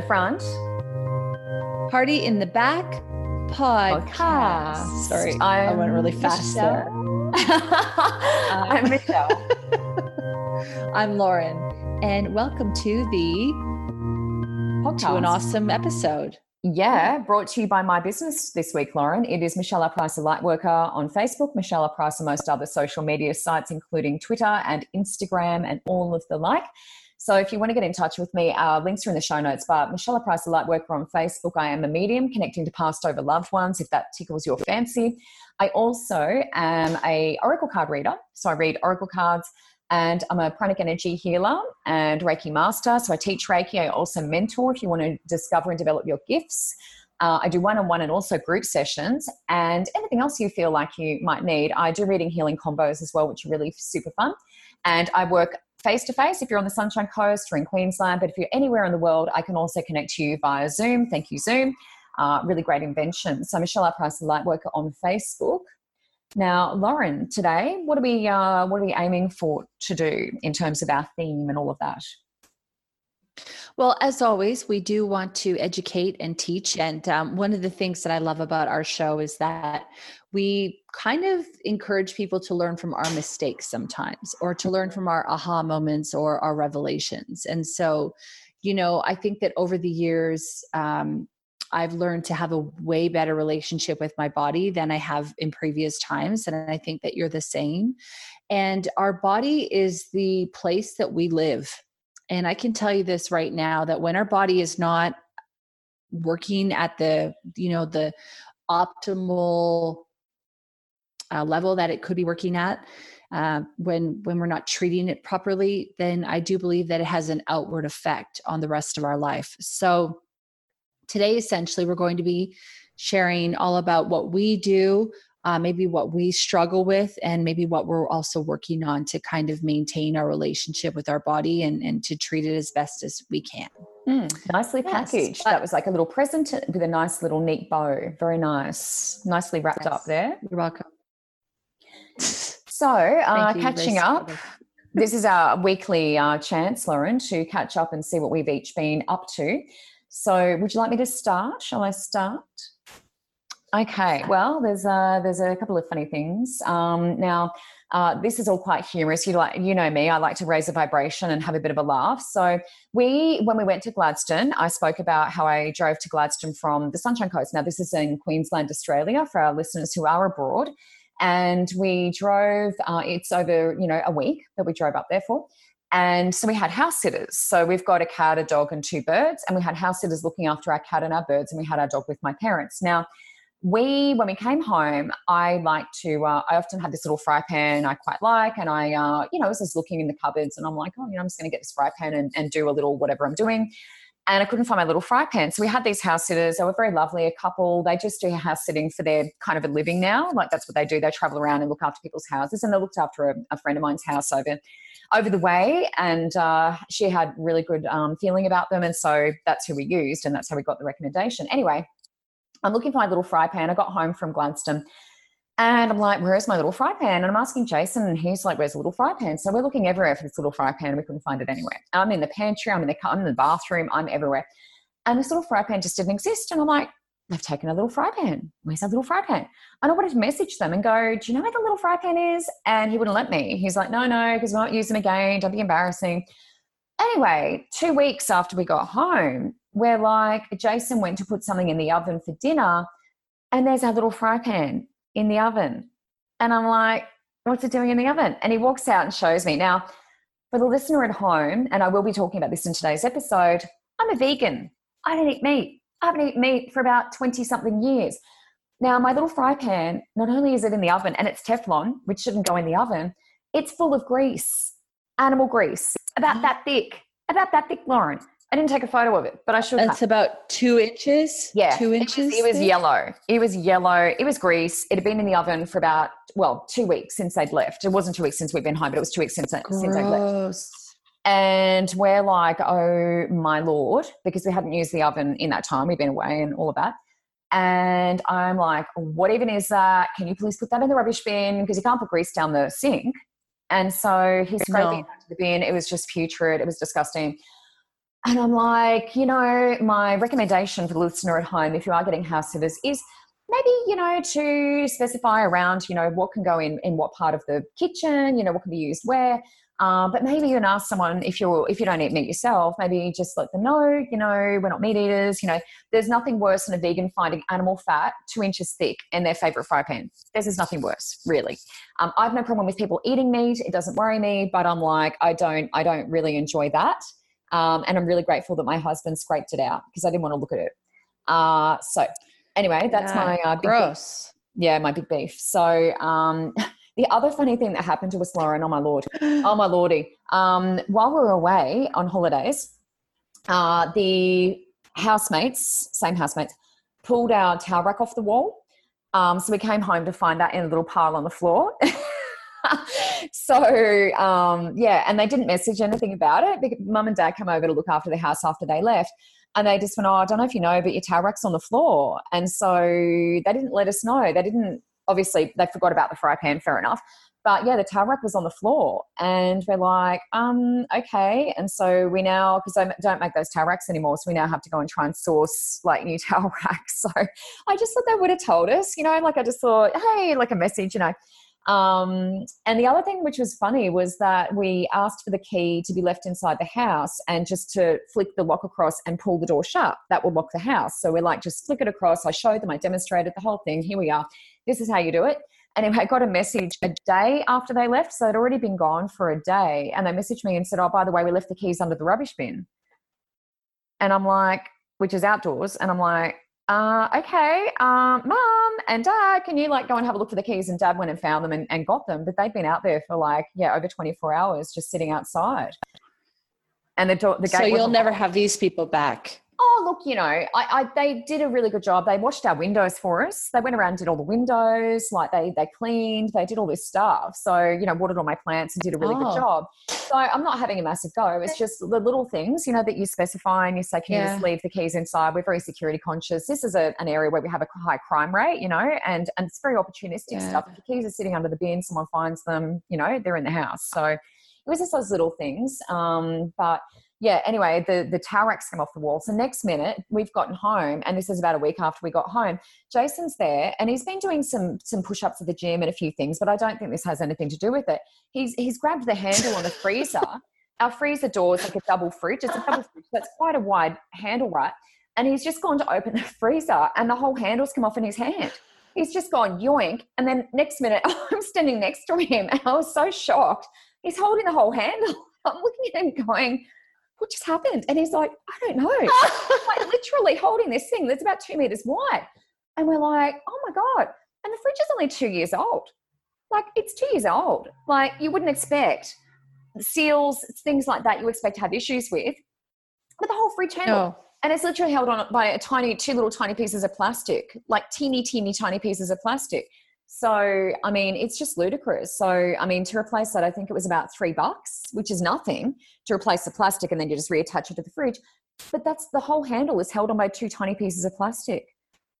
the front. Party in the back. Podcast. Podcast. Sorry, i went really fast Michelle. there. I'm Michelle. I'm Lauren, and welcome to the Podcast. to an awesome episode. Yeah, brought to you by my business this week, Lauren. It is Michelle Price, a Lightworker on Facebook, Michelle Price on most other social media sites, including Twitter and Instagram and all of the like. So if you want to get in touch with me, uh, links are in the show notes. But Michelle Price, a Lightworker on Facebook. I am a medium connecting to past over loved ones, if that tickles your fancy. I also am a Oracle card reader. So I read Oracle cards and I'm a pranic energy healer and Reiki master. So I teach Reiki. I also mentor if you want to discover and develop your gifts. Uh, I do one on one and also group sessions and anything else you feel like you might need. I do reading healing combos as well, which are really super fun. And I work face to face if you're on the Sunshine Coast or in Queensland. But if you're anywhere in the world, I can also connect to you via Zoom. Thank you, Zoom. Uh, really great invention. So Michelle I Price, Lightworker on Facebook. Now, Lauren, today, what are we uh, what are we aiming for to do in terms of our theme and all of that? Well, as always, we do want to educate and teach. And um, one of the things that I love about our show is that we kind of encourage people to learn from our mistakes sometimes, or to learn from our aha moments or our revelations. And so, you know, I think that over the years, um, I've learned to have a way better relationship with my body than I have in previous times. And I think that you're the same. And our body is the place that we live. And I can tell you this right now that when our body is not working at the, you know, the optimal uh, level that it could be working at, uh, when when we're not treating it properly, then I do believe that it has an outward effect on the rest of our life. So today, essentially, we're going to be sharing all about what we do, uh, maybe what we struggle with, and maybe what we're also working on to kind of maintain our relationship with our body and, and to treat it as best as we can. Mm, nicely Yes, packaged. but- that was like a little present with a nice little neat bow. Very nice. Nicely wrapped up there. You're welcome. So, uh, you, catching up. this is our weekly uh, chance, Lauren, to catch up and see what we've each been up to. So, would you like me to start? Shall I start? Okay. Well, there's uh, there's a couple of funny things. Um, now, uh, this is all quite humorous. You like, you know me. I like to raise a vibration and have a bit of a laugh. So, we when we went to Gladstone, I spoke about how I drove to Gladstone from the Sunshine Coast. Now, this is in Queensland, Australia, for our listeners who are abroad and we drove uh, it's over you know a week that we drove up there for and so we had house sitters so we've got a cat a dog and two birds and we had house sitters looking after our cat and our birds and we had our dog with my parents now we when we came home i like to uh, i often had this little fry pan i quite like and i uh, you know was just looking in the cupboards and i'm like oh you know i'm just going to get this fry pan and, and do a little whatever i'm doing and I couldn't find my little fry pan. So we had these house sitters. They were very lovely, a couple. They just do house sitting for their kind of a living now. Like that's what they do. They travel around and look after people's houses. And they looked after a, a friend of mine's house over over the way. And uh, she had really good um, feeling about them. And so that's who we used. And that's how we got the recommendation. Anyway, I'm looking for my little fry pan. I got home from Gladstone. And I'm like, where's my little fry pan? And I'm asking Jason, and he's like, where's the little fry pan? So we're looking everywhere for this little fry pan, and we couldn't find it anywhere. I'm in the pantry, I'm in the, I'm in the bathroom, I'm everywhere. And this little fry pan just didn't exist. And I'm like, they've taken a little fry pan. Where's that little fry pan? And I wanted to message them and go, do you know where the little fry pan is? And he wouldn't let me. He's like, no, no, because we won't use them again. Don't be embarrassing. Anyway, two weeks after we got home, we're like, Jason went to put something in the oven for dinner, and there's our little fry pan in the oven. And I'm like, what's it doing in the oven? And he walks out and shows me. Now, for the listener at home, and I will be talking about this in today's episode, I'm a vegan. I don't eat meat. I haven't eaten meat for about 20 something years. Now, my little fry pan, not only is it in the oven and it's Teflon, which shouldn't go in the oven, it's full of grease, animal grease, about mm-hmm. that thick, about that thick, Lauren. I didn't take a photo of it, but I should. That's about two inches. Yeah, two it was- inches. It was, yellow. It was yellow. It was grease. It had been in the oven for about well two weeks since they'd left. It wasn't two weeks since we'd been home, but it was two weeks since since they'd left. Gross. And we're like, oh my lord, because we hadn't used the oven in that time. We'd been away and all of that. And I'm like, what even is that? Can you please put that in the rubbish bin? Because you can't put grease down the sink. And so he's No. it into the bin. It was just putrid. It was disgusting. And I'm like, you know, my recommendation for the listener at home, if you are getting house sitters, is maybe you know to specify around you know what can go in in what part of the kitchen you know what can be used where. Um, but maybe you can ask someone if you're if you don't eat meat yourself maybe just let them know you know we're not meat eaters you know. There's nothing worse than a vegan finding animal fat two inches thick in their favorite fry pan. This is nothing worse really. Um, i have no problem with people eating meat it doesn't worry me but i'm like i don't i don't really enjoy that um, and i'm really grateful that my husband scraped it out because i didn't want to look at it uh, so anyway, that's yeah, my uh, big gross. Beef. Yeah, my big beef. So um, the other funny thing that happened to us, Lauren, oh my lord, oh my lordy, um, while we were away on holidays, uh, the housemates, same housemates, pulled our towel rack off the wall. Um, so we came home to find that in a little pile on the floor. so um, yeah, and they didn't message anything about it. Mum and dad came over to look after the house after they left. And they just went, Oh, I don't know if you know, but your towel rack's on the floor. And so they didn't let us know. They didn't, obviously, they forgot about the fry pan, fair enough. But yeah, the towel rack was on the floor. And we're like, um, okay. And so we now, because I don't make those towel racks anymore, so we now have to go and try and source like new towel racks. So I just thought they would have told us, you know, like I just thought, hey, like a message, you know. Um, and the other thing which was funny was that we asked for the key to be left inside the house and just to flick the lock across and pull the door shut. That would lock the house. So we're like, just flick it across. I showed them, I demonstrated the whole thing. Here we are. This is how you do it. And I got a message a day after they left. So they'd already been gone for a day. And they messaged me and said, Oh, by the way, we left the keys under the rubbish bin. And I'm like, which is outdoors. And I'm like, uh, okay, um, mom and dad, can you like go and have a look for the keys? And dad went and found them and, and got them, but they'd been out there for like, yeah, over 24 hours just sitting outside. And the door, the gate. So you'll never have these people back. Oh, look, you know, I, I, they did a really good job. They washed our windows for us. They went around and did all the windows, like they they cleaned, they did all this stuff. So, you know, watered all my plants and did a really oh. good job. So I'm not having a massive go. It's just the little things, you know, that you specify and you say, can yeah. you just leave the keys inside? We're very security conscious. This is a, an area where we have a high crime rate, you know, and, and it's very opportunistic yeah. stuff. If the keys are sitting under the bin, someone finds them, you know, they're in the house. So it was just those little things. Um, but yeah, anyway, the, the towel racks came off the wall. So next minute, we've gotten home, and this is about a week after we got home. Jason's there, and he's been doing some some push ups at the gym and a few things, but I don't think this has anything to do with it. He's he's grabbed the handle on the freezer. Our freezer door is like a double fridge. It's a double fridge, it's quite a wide handle, right? And he's just gone to open the freezer, and the whole handle's come off in his hand. He's just gone yoink, and then next minute, I'm standing next to him, and I was so shocked. He's holding the whole handle. I'm looking at him going what just happened? And he's like, I don't know. like literally holding this thing that's about two meters wide. And we're like, oh my God. And the fridge is only two years old. Like it's two years old. Like you wouldn't expect seals, things like that you expect to have issues with. But the whole fridge handle. No. And it's literally held on by a tiny, two little tiny pieces of plastic, like teeny, teeny, tiny pieces of plastic. So, I mean, it's just ludicrous. So, I mean, to replace that, I think it was about three bucks, which is nothing to replace the plastic and then you just reattach it to the fridge. But that's the whole handle is held on by two tiny pieces of plastic.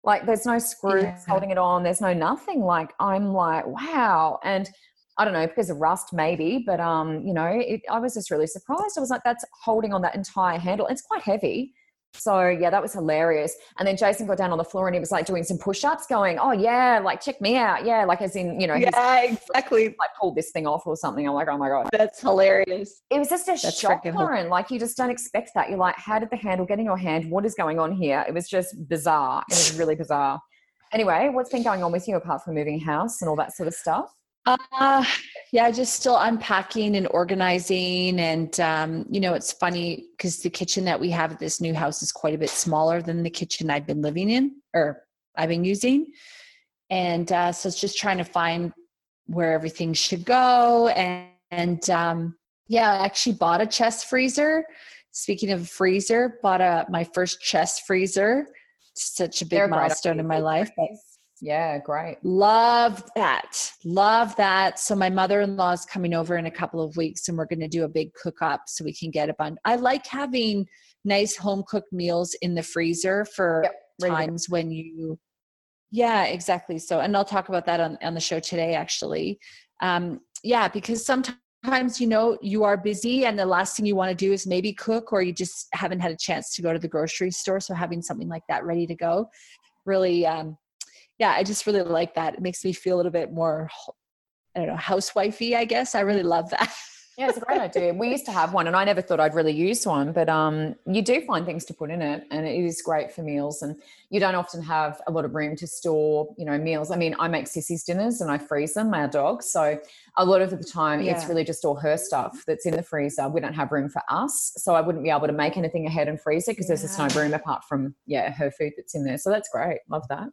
Like, there's no screws yeah. holding it on, there's no nothing. Like, I'm like, wow. And I don't know, because of rust, maybe, but um, you know, it, I was just really surprised. I was like, that's holding on that entire handle. It's quite heavy. So yeah, that was hilarious. And then Jason got down on the floor and he was like doing some push-ups, going, "Oh yeah, like check me out, yeah." Like as in, you know, yeah, exactly. Like pulled this thing off or something. I'm like, oh my god, that's hilarious. It was just a that's shock, Lauren. Like you just don't expect that. You're like, how did the handle get in your hand? What is going on here? It was just bizarre. It was really bizarre. Anyway, what's been going on with you apart from moving house and all that sort of stuff? Uh, yeah, just still unpacking and organizing. And, um, you know, it's funny because the kitchen that we have at this new house is quite a bit smaller than the kitchen I've been living in or I've been using. And uh, so it's just trying to find where everything should go. And, and um, yeah, I actually bought a chest freezer. Speaking of a freezer, bought a my first chest freezer. Such a big They're milestone in my life. But yeah, great. Love that. Love that. So my mother-in-law is coming over in a couple of weeks and we're going to do a big cook up so we can get a bunch. I like having nice home cooked meals in the freezer for yep, times when you Yeah, exactly. So and I'll talk about that on on the show today actually. Um yeah, because sometimes sometimes you know you are busy and the last thing you want to do is maybe cook or you just haven't had a chance to go to the grocery store so having something like that ready to go really um yeah i just really like that it makes me feel a little bit more i don't know housewifey i guess i really love that yeah, it's a great idea. We used to have one, and I never thought I'd really use one, but um, you do find things to put in it, and it is great for meals. And you don't often have a lot of room to store, you know, meals. I mean, I make Sissy's dinners and I freeze them, our dog. So a lot of the time, yeah. it's really just all her stuff that's in the freezer. We don't have room for us, so I wouldn't be able to make anything ahead and freeze it because yeah. there's just no room apart from yeah her food that's in there. So that's great. Love that.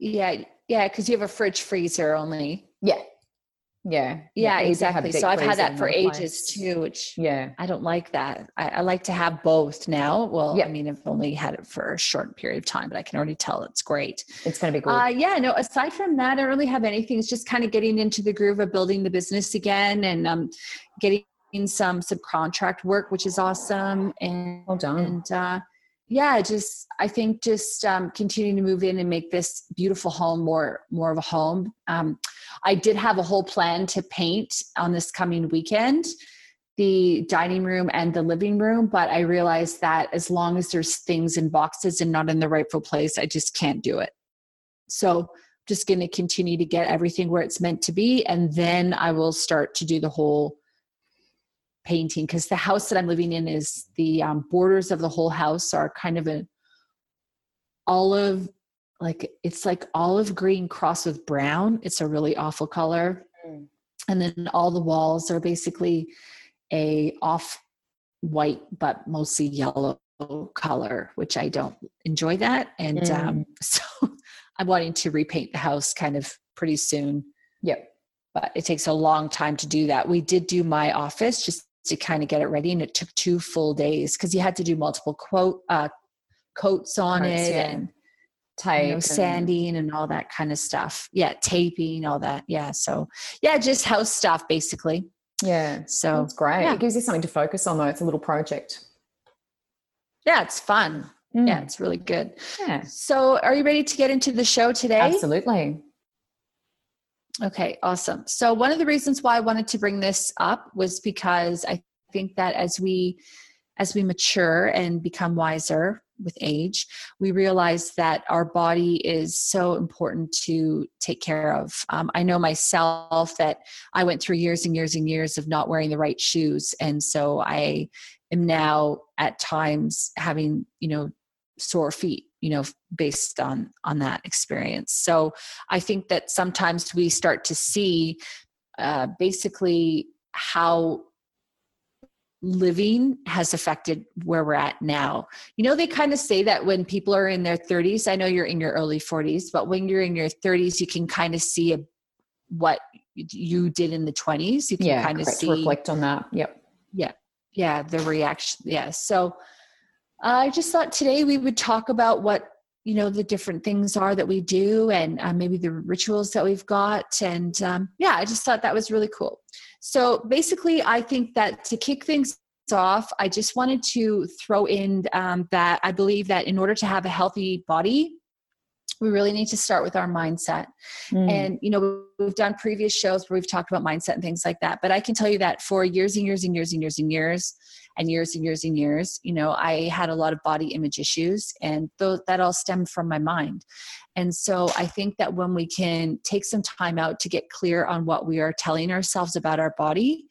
Yeah, yeah, because you have a fridge freezer only. Yeah, yeah. Yeah, exactly. So I've had that for ages too, which yeah, I don't like that. I, I, like to have both now. Well, yeah. I mean, I've only had it for a short period of time, but I can already tell it's great. It's going to be good. Uh, yeah, no, aside from that, I don't really have anything. It's just kind of getting into the groove of building the business again and um, getting some subcontract work, which is awesome. And, well done. And, uh, yeah just i think just um, continuing to move in and make this beautiful home more more of a home. Um, i did have a whole plan to paint on this coming weekend the dining room and the living room but i realized that as long as there's things in boxes and not in the rightful place i just can't do it. So just going to continue to get everything where it's meant to be and then i will start to do the whole painting because the house that I'm living in is the um, borders of the whole house are kind of an olive, like it's like olive green cross with brown. It's a really awful color. Mm. And then all the walls are basically a off white but mostly yellow color, which I don't enjoy that. And um, mm. um, so I'm wanting to repaint the house kind of pretty soon. Yep but it takes a long time to do that. We did do my office just to kind of get it ready and it took two full days because you had to do multiple quote uh, coats on Coats, it yeah. and tape you know, sanding and all that kind of stuff. Yeah taping all that yeah so yeah just house stuff basically. Yeah so it's great. yeah. it gives you something to focus on though. It's a little project. Yeah it's fun. Mm. yeah it's really good. Yeah. So are you ready to get into the show today? Absolutely Okay, awesome. So, one of the reasons why I wanted to bring this up was because I think that as we as we mature and become wiser with age, we realize that our body is so important to take care of. Um, I know myself that I went through years and years and years of not wearing the right shoes, and so I am now at times having you know sore feet you know based on on that experience so i think that sometimes we start to see uh, basically how living has affected where we're at now. You know, they kind of say that when people are in their 30s, I know you're in your early 40s, but when you're in your 30s, you can kind of see a, what you did in the 20s. You can yeah, kind of see reflect on that. Yep. Yeah. Yeah. The reaction. Yeah. So I just thought today we would talk about what you know the different things are that we do and uh, maybe the rituals that we've got. And um, yeah i just thought that was really cool. So basically i think that to kick things off i just wanted to throw in um, that i believe that in order to have a healthy body we really need to start with our mindset. Mm. And, you know, we've done previous shows where we've talked about mindset and things like that. But I can tell you that for years and years and years and years and years and years and years and years, you know, I had a lot of body image issues and th- that all stemmed from my mind. And so I think that when we can take some time out to get clear on what we are telling ourselves about our body,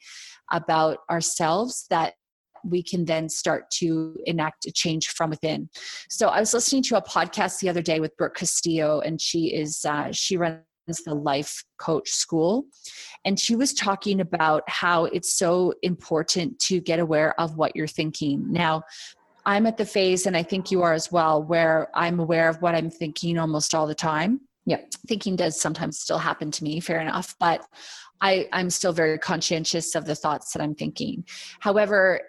about ourselves, that we can then start to enact a change from within. So I was listening to a podcast the other day with Brooke Castillo, and she is uh, she runs the life coach school and she was talking about how it's so important to get aware of what you're thinking now i'm at the phase and i think you are as well where i'm aware of what i'm thinking almost all the time Yep. Thinking does sometimes still happen to me, fair enough, but I, I'm still very conscientious of the thoughts that I'm thinking. However,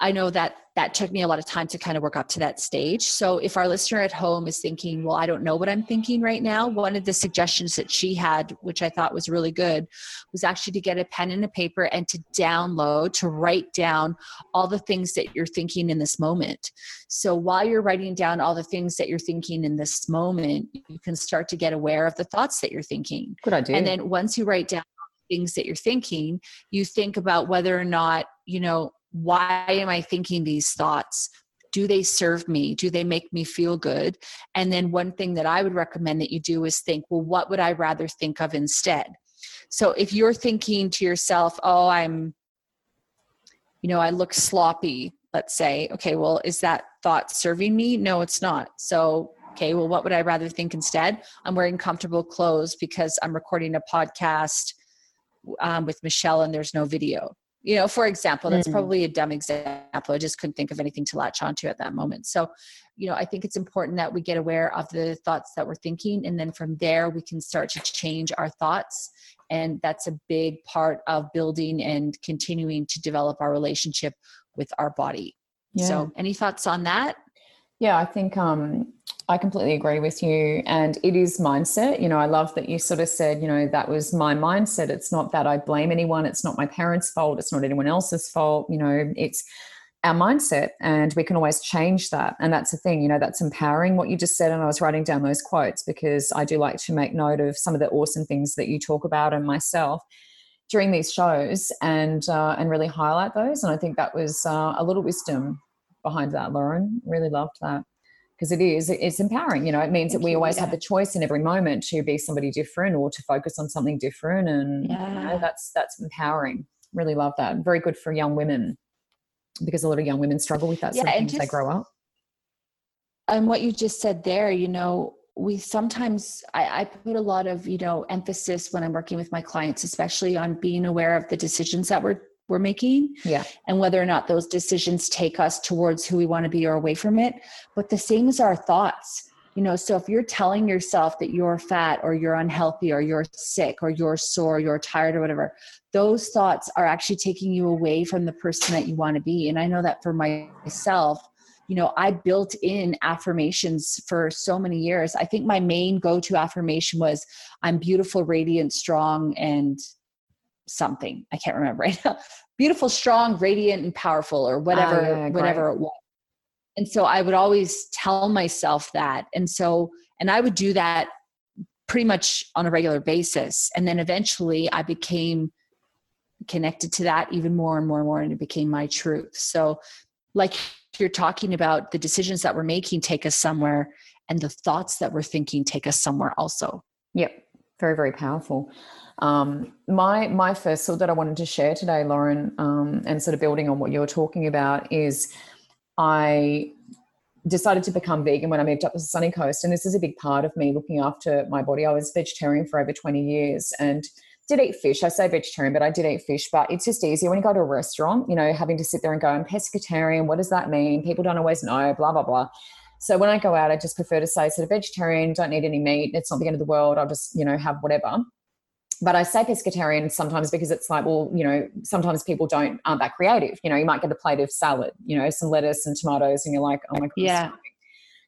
I know that that took me a lot of time to kind of work up to that stage. So if our listener at home is thinking, well, I don't know what I'm thinking right now, one of the suggestions that she had, which I thought was really good, was actually to get a pen and a paper and to download, to write down all the things that you're thinking in this moment. So while you're writing down all the things that you're thinking in this moment, you can start to get aware of the thoughts that you're thinking. Good idea. And then once you write down things that you're thinking, you think about whether or not, you know, why am I thinking these thoughts? Do they serve me? Do they make me feel good? And then one thing that I would recommend that you do is think, well, what would I rather think of instead? So if you're thinking to yourself, oh, I'm, you know, I look sloppy, let's say, okay, well, is that thought serving me? No, it's not. So, okay, well, what would I rather think instead? I'm wearing comfortable clothes because I'm recording a podcast um, with Michelle and there's no video you know for example that's mm. probably a dumb example. I just couldn't think of anything to latch onto at that moment. So you know i think it's important that we get aware of the thoughts that we're thinking and then from there we can start to change our thoughts. And that's a big part of building and continuing to develop our relationship with our body. Yeah. so any thoughts on that? Yeah i think um I completely agree with you. And it is mindset. You know, I love that you sort of said, you know, that was my mindset. It's not that I blame anyone. It's not my parents' fault. It's not anyone else's fault. You know, it's our mindset and we can always change that. And that's the thing, you know, that's empowering what you just said. And I was writing down those quotes because I do like to make note of some of the awesome things that you talk about and myself during these shows and uh, and really highlight those. And I think that was uh, a little wisdom behind that, Lauren. Really loved that because it is it's empowering you know it means Thank that we you, always yeah. have the choice in every moment to be somebody different or to focus on something different and yeah. you know, that's that's empowering really love that very good for young women because a lot of young women struggle with that yeah, sort of thing as they grow up and what you just said there you know we sometimes I, I, put a lot of you know emphasis when i'm working with my clients especially on being aware of the decisions that we're we're making yeah. and whether or not those decisions take us towards who we want to be or away from it. But the same as our thoughts. You know so if you're telling yourself that you're fat or you're unhealthy or you're sick or you're sore or you're tired or whatever those thoughts are actually taking you away from the person that you want to be. And i know that for myself you know i built in affirmations for so many years. I think my main go-to affirmation was i'm beautiful radiant strong and something. I can't remember right now. Beautiful strong radiant and powerful or whatever yeah, whatever it was. And so i would always tell myself that. And so and i would do that pretty much on a regular basis. And then eventually i became connected to that even more and more and more and it became my truth. So like you're talking about the decisions that we're making take us somewhere and the thoughts that we're thinking take us somewhere also. Yep very very powerful um, my my first thought that I wanted to share today, Lauren, um, and sort of building on what you were talking about, is I decided to become vegan when I moved up to the sunny coast, and this is a big part of me looking after my body. I was vegetarian for over twenty years, and did eat fish. I say vegetarian, but I did eat fish. But it's just easier when you go to a restaurant, you know, having to sit there and go, I'm pescatarian. What does that mean? People don't always know, blah, blah, blah. So when I go out, I just prefer to say sort of vegetarian, don't need any meat. It's not the end of the world. I'll just, you know, have whatever but I say pescatarian sometimes because it's like, well, you know, sometimes people don't aren't that creative. You know, you might get a plate of salad, you know, some lettuce and tomatoes, and you're like, oh my god, yeah.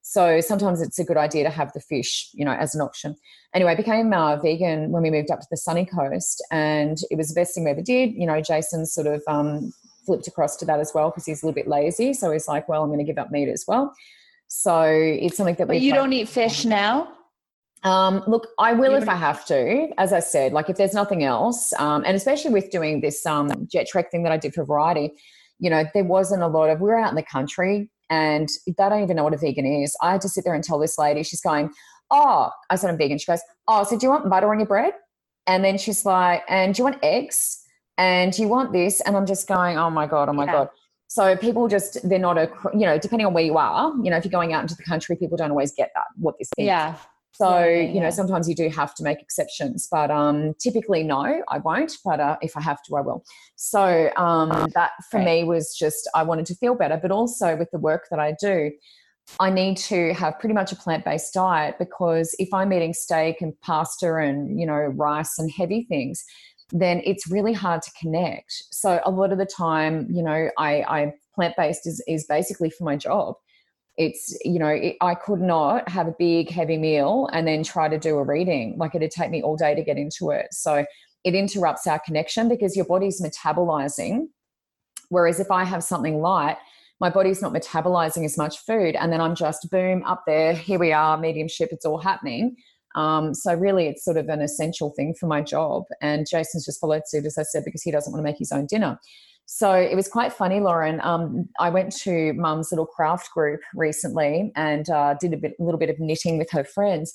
So sometimes it's a good idea to have the fish, you know, as an option. Anyway, I became uh, vegan when we moved up to the sunny coast, and it was the best thing we ever did. You know, Jason sort of um, flipped across to that as well because he's a little bit lazy. So he's like, well, I'm going to give up meat as well. So it's something that. We. But you don't eat fish now. Um, look, I will if I have to. As I said, like if there's nothing else, um, and especially with doing this um, jet trek thing that I did for Variety, you know, there wasn't a lot of. We were out in the country, and they don't even know what a vegan is. I had to sit there and tell this lady. She's going, "Oh," I said, "I'm vegan." She goes, "Oh, so do you want butter on your bread?" And then she's like, "And do you want eggs?" And do you want this? And I'm just going, "Oh my god, oh my yeah. god." So people just they're not a you know depending on where you are. You know, if you're going out into the country, people don't always get that what this is. Yeah. So, yeah, yeah, you know, sometimes you do have to make exceptions, but um, typically, no, I won't. But uh, if I have to, I will. So, um, that for me was just, I wanted to feel better, but also with the work that I do, I need to have pretty much a plant based diet because if I'm eating steak and pasta and, you know, rice and heavy things, then it's really hard to connect. So, a lot of the time, you know, I, I plant based is, is basically for my job. It's you know it, i could not have a big heavy meal and then try to do a reading. Like it'd take me all day to get into it. So it interrupts our connection because your body's metabolizing. Whereas if i have something light my body's not metabolizing as much food. And then i'm just boom up there here we are mediumship it's all happening Um, so really, it's sort of an essential thing for my job. And Jason's just followed suit, as I said, because he doesn't want to make his own dinner. So it was quite funny, Lauren. Um, I went to Mum's little craft group recently and uh, did a bit, little bit of knitting with her friends.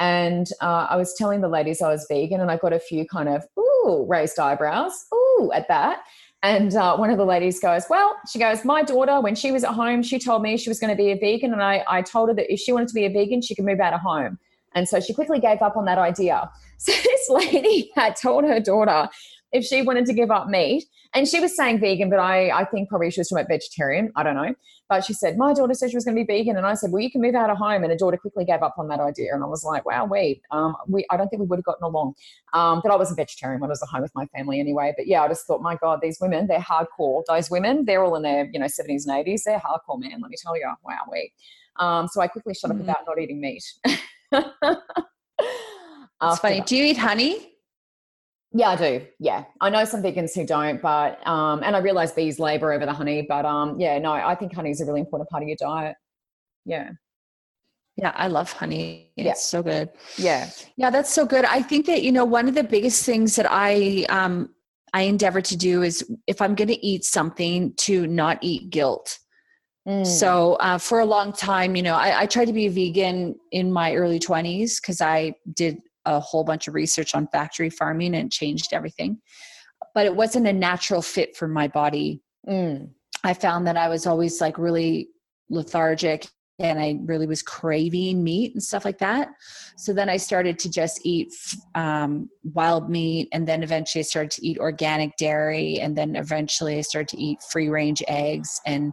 And uh, I was telling the ladies I was vegan, and I got a few kind of ooh raised eyebrows, ooh at that. And uh, one of the ladies goes, Well, she goes, My daughter, when she was at home, she told me she was going to be a vegan. And I, I told her that if she wanted to be a vegan, she could move out of home. And so she quickly gave up on that idea. So this lady had told her daughter if she wanted to give up meat, and she was saying vegan, but I, I think probably she was talking about vegetarian. I don't know. But she said, My daughter said she was going to be vegan. And I said, Well, you can move out of home. And her daughter quickly gave up on that idea. And I was like, Wow, wait, um, we, I don't think we would have gotten along. Um, but I was a vegetarian when I was at home with my family anyway. But yeah, I just thought, My God, these women, they're hardcore. Those women, they're all in their, you know, 70s and 80s. They're hardcore, man. Let me tell you. Wow, wait. Um, so I quickly shut mm-hmm. up about not eating meat. It's funny. That. Do you eat honey? Yeah, I do. Yeah, I know some vegans who don't, but um, and I realize bees labour over the honey, but um, yeah, no, I think honey is a really important part of your diet. Yeah. Yeah, I love honey. It's yeah. so good. Yeah. Yeah, that's so good. I think that, you know, one of the biggest things that I um I endeavor to do is if I'm going to eat something to not eat guilt. Mm. So uh, for a long time, you know, I, I tried to be a vegan in my early 20s because I did a whole bunch of research on factory farming and changed everything. But it wasn't a natural fit for my body. Mm. I found that I was always like really lethargic and I really was craving meat and stuff like that. So then I started to just eat um, wild meat, and then eventually I started to eat organic dairy, and then eventually I started to eat free range eggs and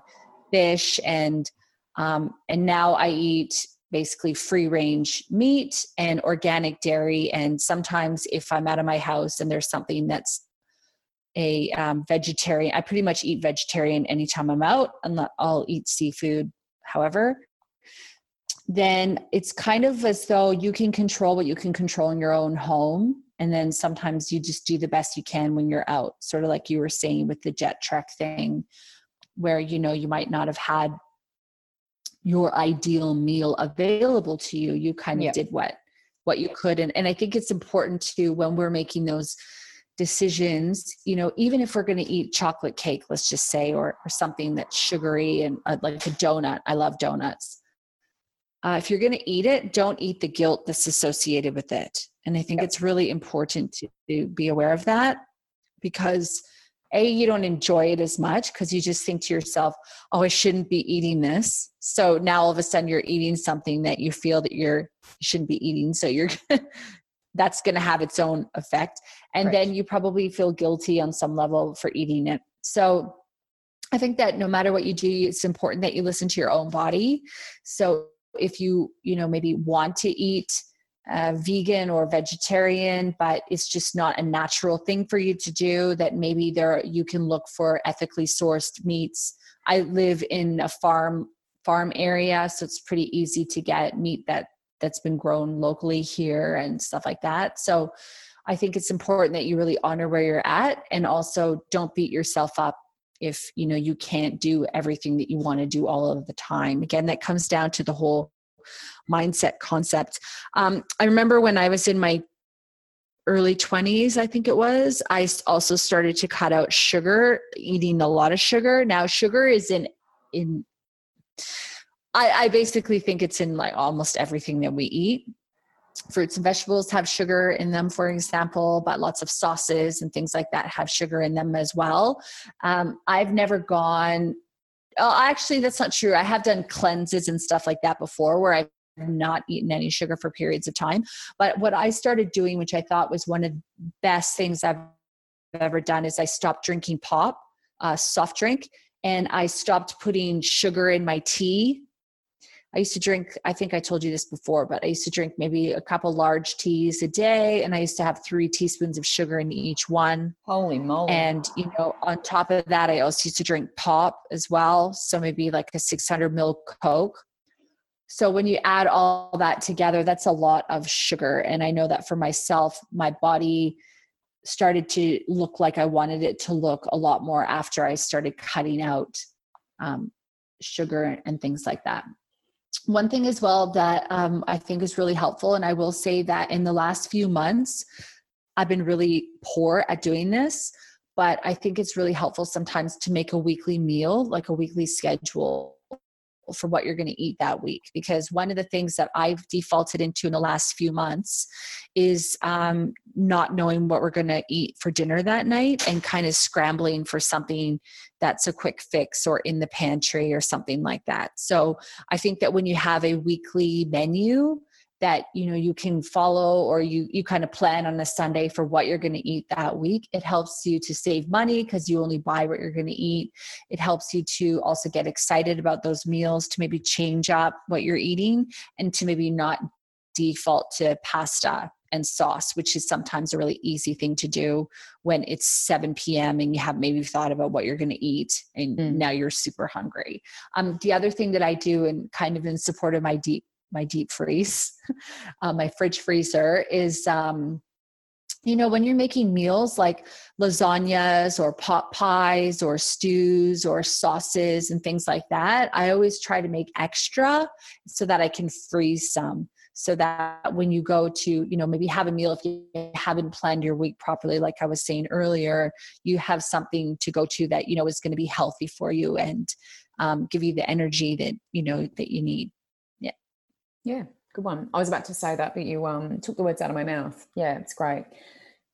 fish, and um, and now I eat basically free range meat and organic dairy. And sometimes if I'm out of my house and there's something that's a um, vegetarian, I pretty much eat vegetarian anytime I'm out, and I'll eat seafood. However, then it's kind of as though you can control what you can control in your own home. And then sometimes you just do the best you can when you're out, sort of like you were saying with the jet trek thing, where you know you might not have had your ideal meal available to you you kind of yeah. did what what you could. And, and i think it's important to when we're making those decisions you know even if we're going to eat chocolate cake let's just say or, or something that's sugary and uh, like a donut i love donuts. Uh, if you're going to eat it don't eat the guilt that's associated with it. And i think it's really important to, to be aware of that because a you don't enjoy it as much because you just think to yourself oh i shouldn't be eating this. So now all of a sudden you're eating something that you feel that you're you shouldn't be eating so you're that's going to have its own effect. And right. then you probably feel guilty on some level for eating it. So i think that no matter what you do it's important that you listen to your own body. So if you you know maybe want to eat uh, vegan or vegetarian, but it's just not a natural thing for you to do. That maybe there you can look for ethically sourced meats. I live in a farm farm area, so it's pretty easy to get meat that that's been grown locally here and stuff like that. So I think it's important that you really honor where you're at and also don't beat yourself up if you know you can't do everything that you want to do all of the time. Again, that comes down to the whole mindset concept. Um, I remember when I was in my early 20s, I think it was, I also started to cut out sugar, eating a lot of sugar. Now, sugar is in, in, I, I basically think it's in like almost everything that we eat fruits and vegetables have sugar in them, for example, but lots of sauces and things like that have sugar in them as well. Um, I've never gone Oh, actually, that's not true. I have done cleanses and stuff like that before where I've not eaten any sugar for periods of time. But what I started doing, which I thought was one of the best things I've ever done, is I stopped drinking pop, uh, soft drink, and I stopped putting sugar in my tea I used to drink, I think I told you this before, but I used to drink maybe a couple large teas a day and I used to have three teaspoons of sugar in each one. Holy moly. And, you know, on top of that, I also used to drink pop as well. So maybe like a 600 mil Coke. So when you add all that together, that's a lot of sugar. And I know that for myself, my body started to look like I wanted it to look a lot more after I started cutting out um, sugar and things like that. One thing as well that um, I think is really helpful, and I will say that in the last few months, I've been really poor at doing this, but I think it's really helpful sometimes to make a weekly meal, like a weekly schedule for what you're going to eat that week because one of the things that i've defaulted into in the last few months is um, not knowing what we're going to eat for dinner that night and kind of scrambling for something that's a quick fix or in the pantry or something like that. So i think that when you have a weekly menu that you know you can follow or you you kind of plan on a sunday for what you're going to eat that week. It helps you to save money because you only buy what you're going to eat. It helps you to also get excited about those meals to maybe change up what you're eating and to maybe not default to pasta and sauce which is sometimes a really easy thing to do when it's 7 p.m and you have maybe thought about what you're going to eat and mm. now you're super hungry. Um, the other thing that i do and kind of in support of my deep my deep freeze, uh, my fridge freezer is, um, you know, when you're making meals like lasagnas or pot pies or stews or sauces and things like that, I always try to make extra so that I can freeze some. So that when you go to you know maybe have a meal if you haven't planned your week properly like i was saying earlier you have something to go to that you know is going to be healthy for you and um, give you the energy that you know that you need yeah, good one. I was about to say that, but you um, took the words out of my mouth. Yeah, it's great.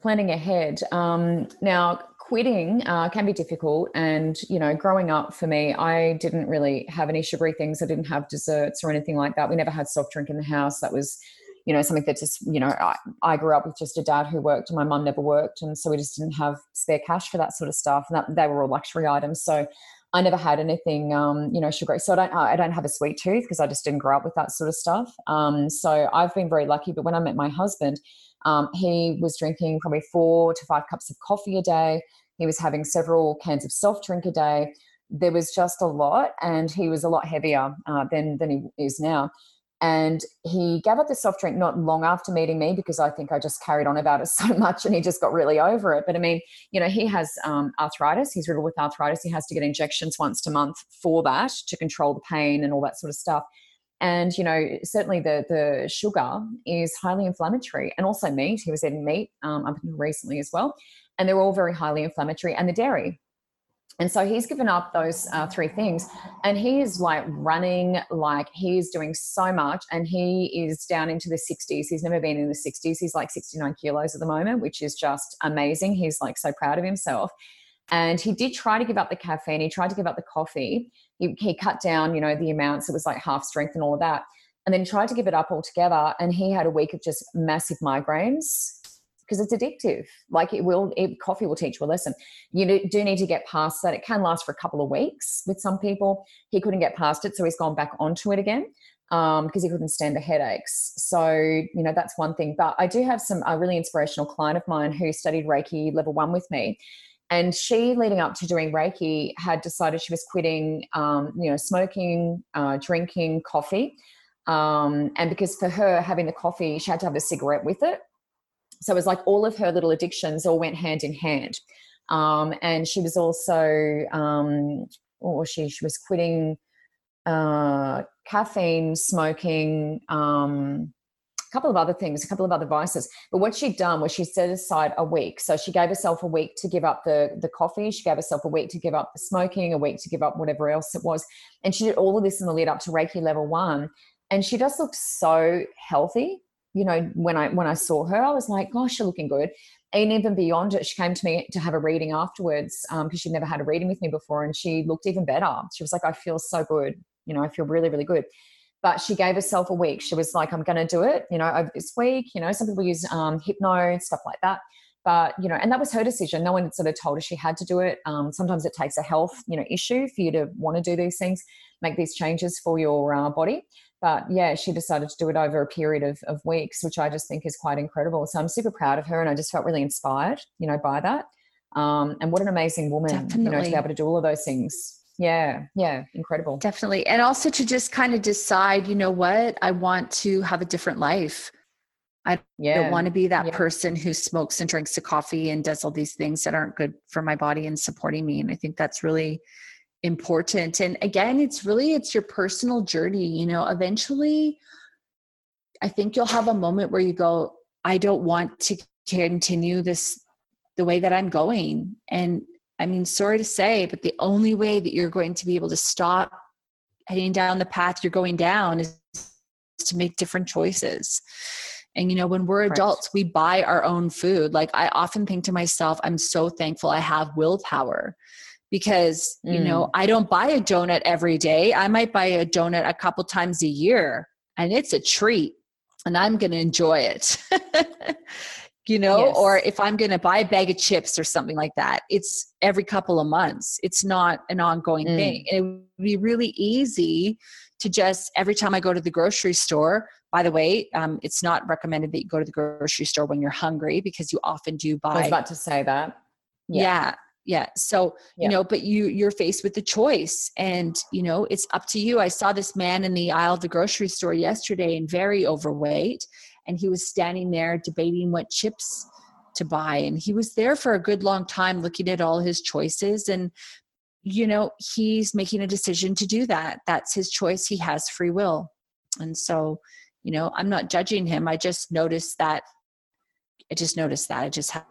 Planning ahead. Um, now, quitting uh, can be difficult. And, you know, growing up for me, I didn't really have any sugary things. I didn't have desserts or anything like that. We never had soft drink in the house. That was, you know, something that just, you know, I, I grew up with just a dad who worked and my mum never worked. And so we just didn't have spare cash for that sort of stuff. And that, they were all luxury items. So I never had anything, um, you know, sugary. So I don't, I don't have a sweet tooth because I just didn't grow up with that sort of stuff. Um, so I've been very lucky. But when I met my husband, um, he was drinking probably four to five cups of coffee a day. He was having several cans of soft drink a day. There was just a lot, and he was a lot heavier uh, than than he is now. And he gave up the soft drink not long after meeting me because I think I just carried on about it so much and he just got really over it. But I mean, you know, he has um, arthritis. He's riddled with arthritis. He has to get injections once a month for that to control the pain and all that sort of stuff. And, you know, certainly the, the sugar is highly inflammatory and also meat. He was eating meat um, up until recently as well. And they're all very highly inflammatory. And the dairy, and so he's given up those uh, three things and he is like running like he's doing so much and he is down into the 60s. He's never been in the 60s. He's like 69 kilos at the moment, which is just amazing. He's like so proud of himself. And he did try to give up the caffeine. He tried to give up the coffee. He, he cut down, you know, the amounts. It was like half strength and all of that. And then tried to give it up altogether. And he had a week of just massive migraines because it's addictive. Like it will, it, coffee will teach you a lesson. You do need to get past that. It can last for a couple of weeks with some people. He couldn't get past it, so he's gone back onto it again um, because he couldn't stand the headaches. So, you know, that's one thing. But I do have some a really inspirational client of mine who studied Reiki level one with me. And she, leading up to doing Reiki, had decided she was quitting, um, you know, smoking, uh, drinking coffee. Um, and because for her, having the coffee, she had to have a cigarette with it so it was like all of her little addictions all went hand in hand. Um, and she was also, um, or she, she was quitting uh, caffeine, smoking, um, a couple of other things, a couple of other vices. But what she'd done was she set aside a week. So she gave herself a week to give up the the coffee. She gave herself a week to give up the smoking, a week to give up whatever else it was. And she did all of this in the lead up to Reiki level one. And she just looked so healthy you know, when I when I saw her, I was like, gosh, you're looking good. And even beyond it, she came to me to have a reading afterwards because um, she'd never had a reading with me before, and she looked even better. She was like, I feel so good. You know, I feel really, really good. But she gave herself a week. She was like, I'm going to do it. You know, over this week. You know, some people use um, hypno stuff like that. But you know, and that was her decision. No one sort of told her she had to do it. Um, sometimes it takes a health, you know, issue for you to want to do these things, make these changes for your uh, body but yeah, she decided to do it over a period of, of weeks, which I just think is quite incredible. So I'm super proud of her, and I just felt really inspired, you know, by that. Um, and what an amazing woman, Definitely. you know, to be able to do all of those things. Yeah, yeah, incredible. Definitely. And also to just kind of decide, you know what, I want to have a different life. I yeah. don't want to be that yeah. person who smokes and drinks a coffee and does all these things that aren't good for my body and supporting me. And I think that's really important. And again it's really it's your personal journey you know eventually i think you'll have a moment where you go i don't want to continue this the way that i'm going. And i mean sorry to say but the only way that you're going to be able to stop heading down the path you're going down is to make different choices. And you know when we're adults we buy our own food. Like i often think to myself i'm so thankful i have willpower because you know mm. i don't buy a donut every day. I might buy a donut a couple times a year and it's a treat and i'm going to enjoy it. You know yes. or if i'm going to buy a bag of chips or something like that it's every couple of months. It's not an ongoing mm. thing. And it would be really easy to just every time i go to the grocery store by the way um, it's not recommended that you go to the grocery store when you're hungry because you often do buy i was about to say that. Yeah, yeah yeah so yeah. you know but you you're faced with the choice and you know it's up to you. I saw this man in the aisle of the grocery store yesterday and very overweight and he was standing there debating what chips to buy and he was there for a good long time looking at all his choices and you know he's making a decision to do that. That's his choice. He has free will. And so you know i'm not judging him. I just noticed that i just noticed that. I just had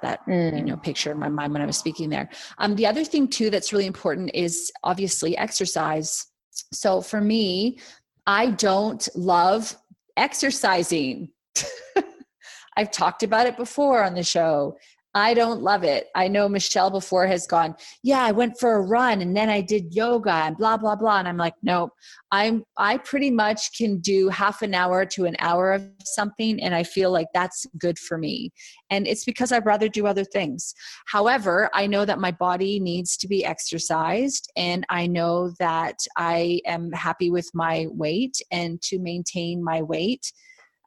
that mm. you know mm. picture in my mind when I was speaking there. Um, the other thing too that's really important is obviously exercise. So for me, I don't love exercising. I've talked about it before on the show. I don't love it. I know Michelle before has gone, yeah, I went for a run and then I did yoga and blah blah blah and I'm like, nope. I'm I pretty much can do half an hour to an hour of something and I feel like that's good for me. And it's because I'd rather do other things. However, I know that my body needs to be exercised and I know that I am happy with my weight and to maintain my weight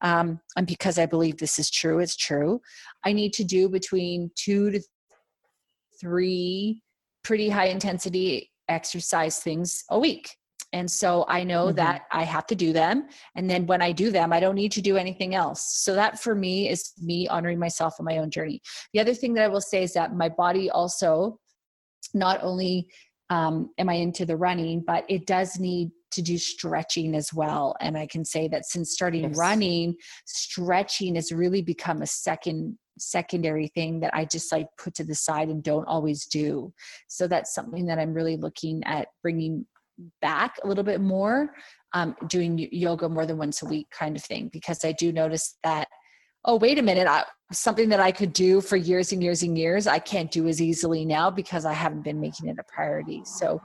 um, and because I believe this is true, it's true. I need to do between two to three pretty high intensity exercise things a week. And so I know mm-hmm. that I have to do them. And then when I do them, I don't need to do anything else. So that for me is me honoring myself on my own journey. The other thing that I will say is that my body also not only um, am I into the running, but it does need to do stretching as well. And I can say that since starting yes. running, stretching has really become a second secondary thing that I just like put to the side and don't always do. So that's something that I'm really looking at bringing back a little bit more, um, doing yoga more than once a week kind of thing, because I do notice that, oh, wait a minute, I, something that I could do for years and years and years, I can't do as easily now because I haven't been making it a priority. So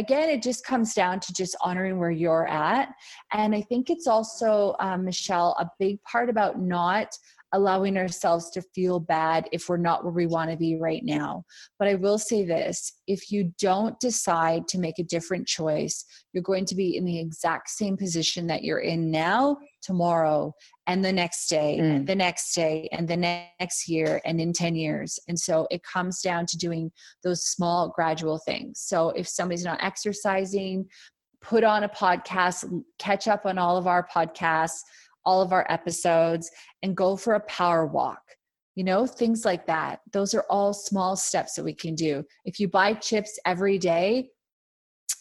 again, it just comes down to just honoring where you're at. And I think it's also, um, Michelle, a big part about not allowing ourselves to feel bad if we're not where we want to be right now. But I will say this if you don't decide to make a different choice, you're going to be in the exact same position that you're in now, tomorrow, and the next day, mm. and the next day, and the next year, and in 10 years. And so it comes down to doing those small, gradual things. So if somebody's not exercising, put on a podcast, catch up on all of our podcasts all of our episodes and go for a power walk. You know, things like that. Those are all small steps that we can do. If you buy chips every day,